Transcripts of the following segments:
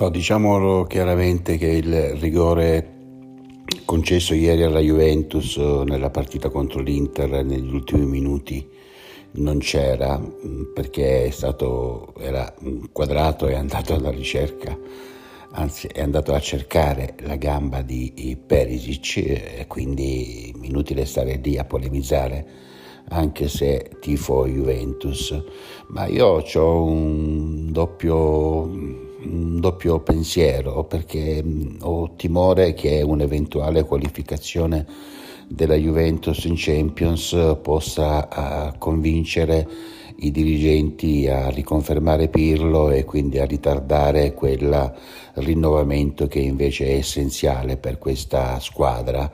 No, diciamo chiaramente che il rigore concesso ieri alla Juventus nella partita contro l'Inter negli ultimi minuti non c'era perché è stato, era quadrato e è andato alla ricerca, anzi è andato a cercare la gamba di Perisic e quindi inutile stare lì a polemizzare anche se tifo Juventus, ma io ho un doppio, doppio pensiero perché ho timore che un'eventuale qualificazione della Juventus in Champions possa convincere i dirigenti a riconfermare Pirlo e quindi a ritardare quel rinnovamento che invece è essenziale per questa squadra.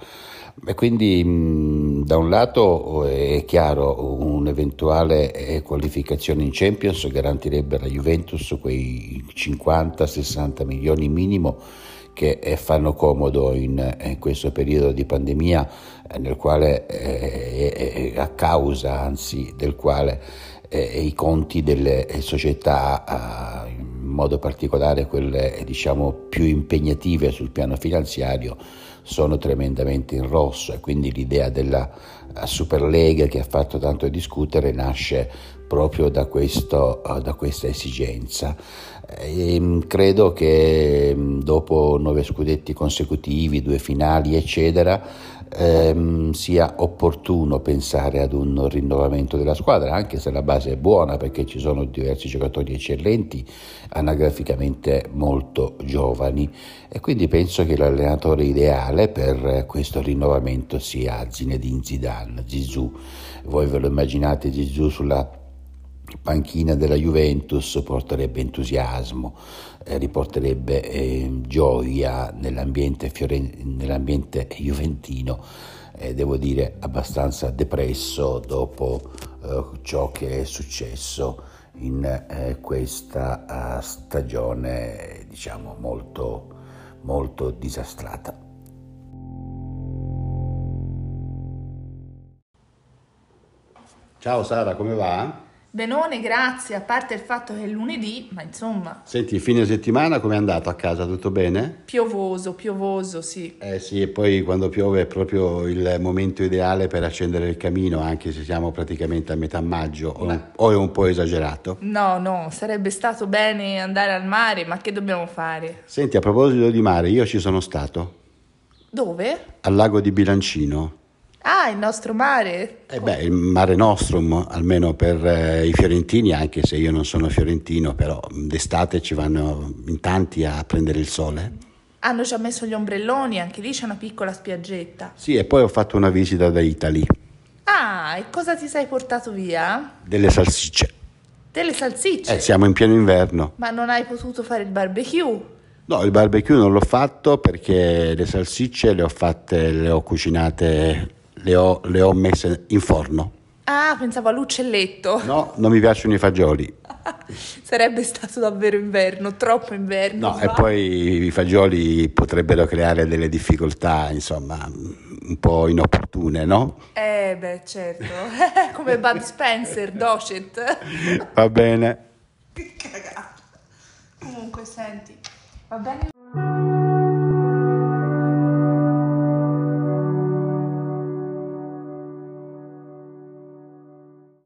E quindi mh, da un lato è chiaro un'eventuale qualificazione in Champions garantirebbe alla Juventus quei 50-60 milioni minimo che eh, fanno comodo in, in, questo periodo di pandemia eh, nel quale eh, a causa anzi del quale eh, i conti delle società in modo particolare quelle diciamo più impegnative sul piano finanziario sono tremendamente in rosso. E quindi l'idea della Superlega che ha fatto tanto discutere nasce proprio da, questo, da questa esigenza. E ehm, credo che dopo nove scudetti consecutivi, due finali, eccetera, ehm, sia opportuno pensare ad un rinnovamento della squadra, anche se la base è buona perché ci sono diversi giocatori eccellenti, anagraficamente molto giovani e quindi penso che l'allenatore ideale per questo rinnovamento sia Zinedine Zidane, Zizou. Voi ve lo immaginate Zizou sulla panchina della Juventus porterebbe entusiasmo, eh, riporterebbe eh, gioia nell'ambiente, fioren- nell'ambiente juventino, eh, devo dire abbastanza depresso dopo eh, ciò che è successo in eh, questa uh, stagione diciamo molto, molto disastrata. Ciao Sara, come va? Benone, grazie, a parte il fatto che è lunedì, ma insomma... Senti, fine settimana come è andato a casa? Tutto bene? Piovoso, piovoso, sì. Eh sì, e poi quando piove è proprio il momento ideale per accendere il camino, anche se siamo praticamente a metà maggio, ma... o è un po' esagerato? No, no, sarebbe stato bene andare al mare, ma che dobbiamo fare? Senti, a proposito di mare, io ci sono stato. Dove? Al lago di Bilancino. Ah, il nostro mare? Eh beh, il mare nostrum, almeno per eh, i fiorentini, anche se io non sono fiorentino, però d'estate ci vanno in tanti a prendere il sole. Hanno già messo gli ombrelloni, anche lì c'è una piccola spiaggetta. Sì, e poi ho fatto una visita da Italy. Ah, e cosa ti sei portato via? Delle salsicce. Delle salsicce? Eh, siamo in pieno inverno. Ma non hai potuto fare il barbecue? No, il barbecue non l'ho fatto perché le salsicce le ho fatte, le ho cucinate le ho, le ho messe in forno. Ah, pensavo all'uccelletto. No, non mi piacciono i fagioli. Sarebbe stato davvero inverno, troppo inverno. No, e poi i fagioli potrebbero creare delle difficoltà, insomma, un po' inopportune, no? Eh, beh, certo. Come Bud Spencer, Docet. Va bene. Che cagata. Comunque, senti, va bene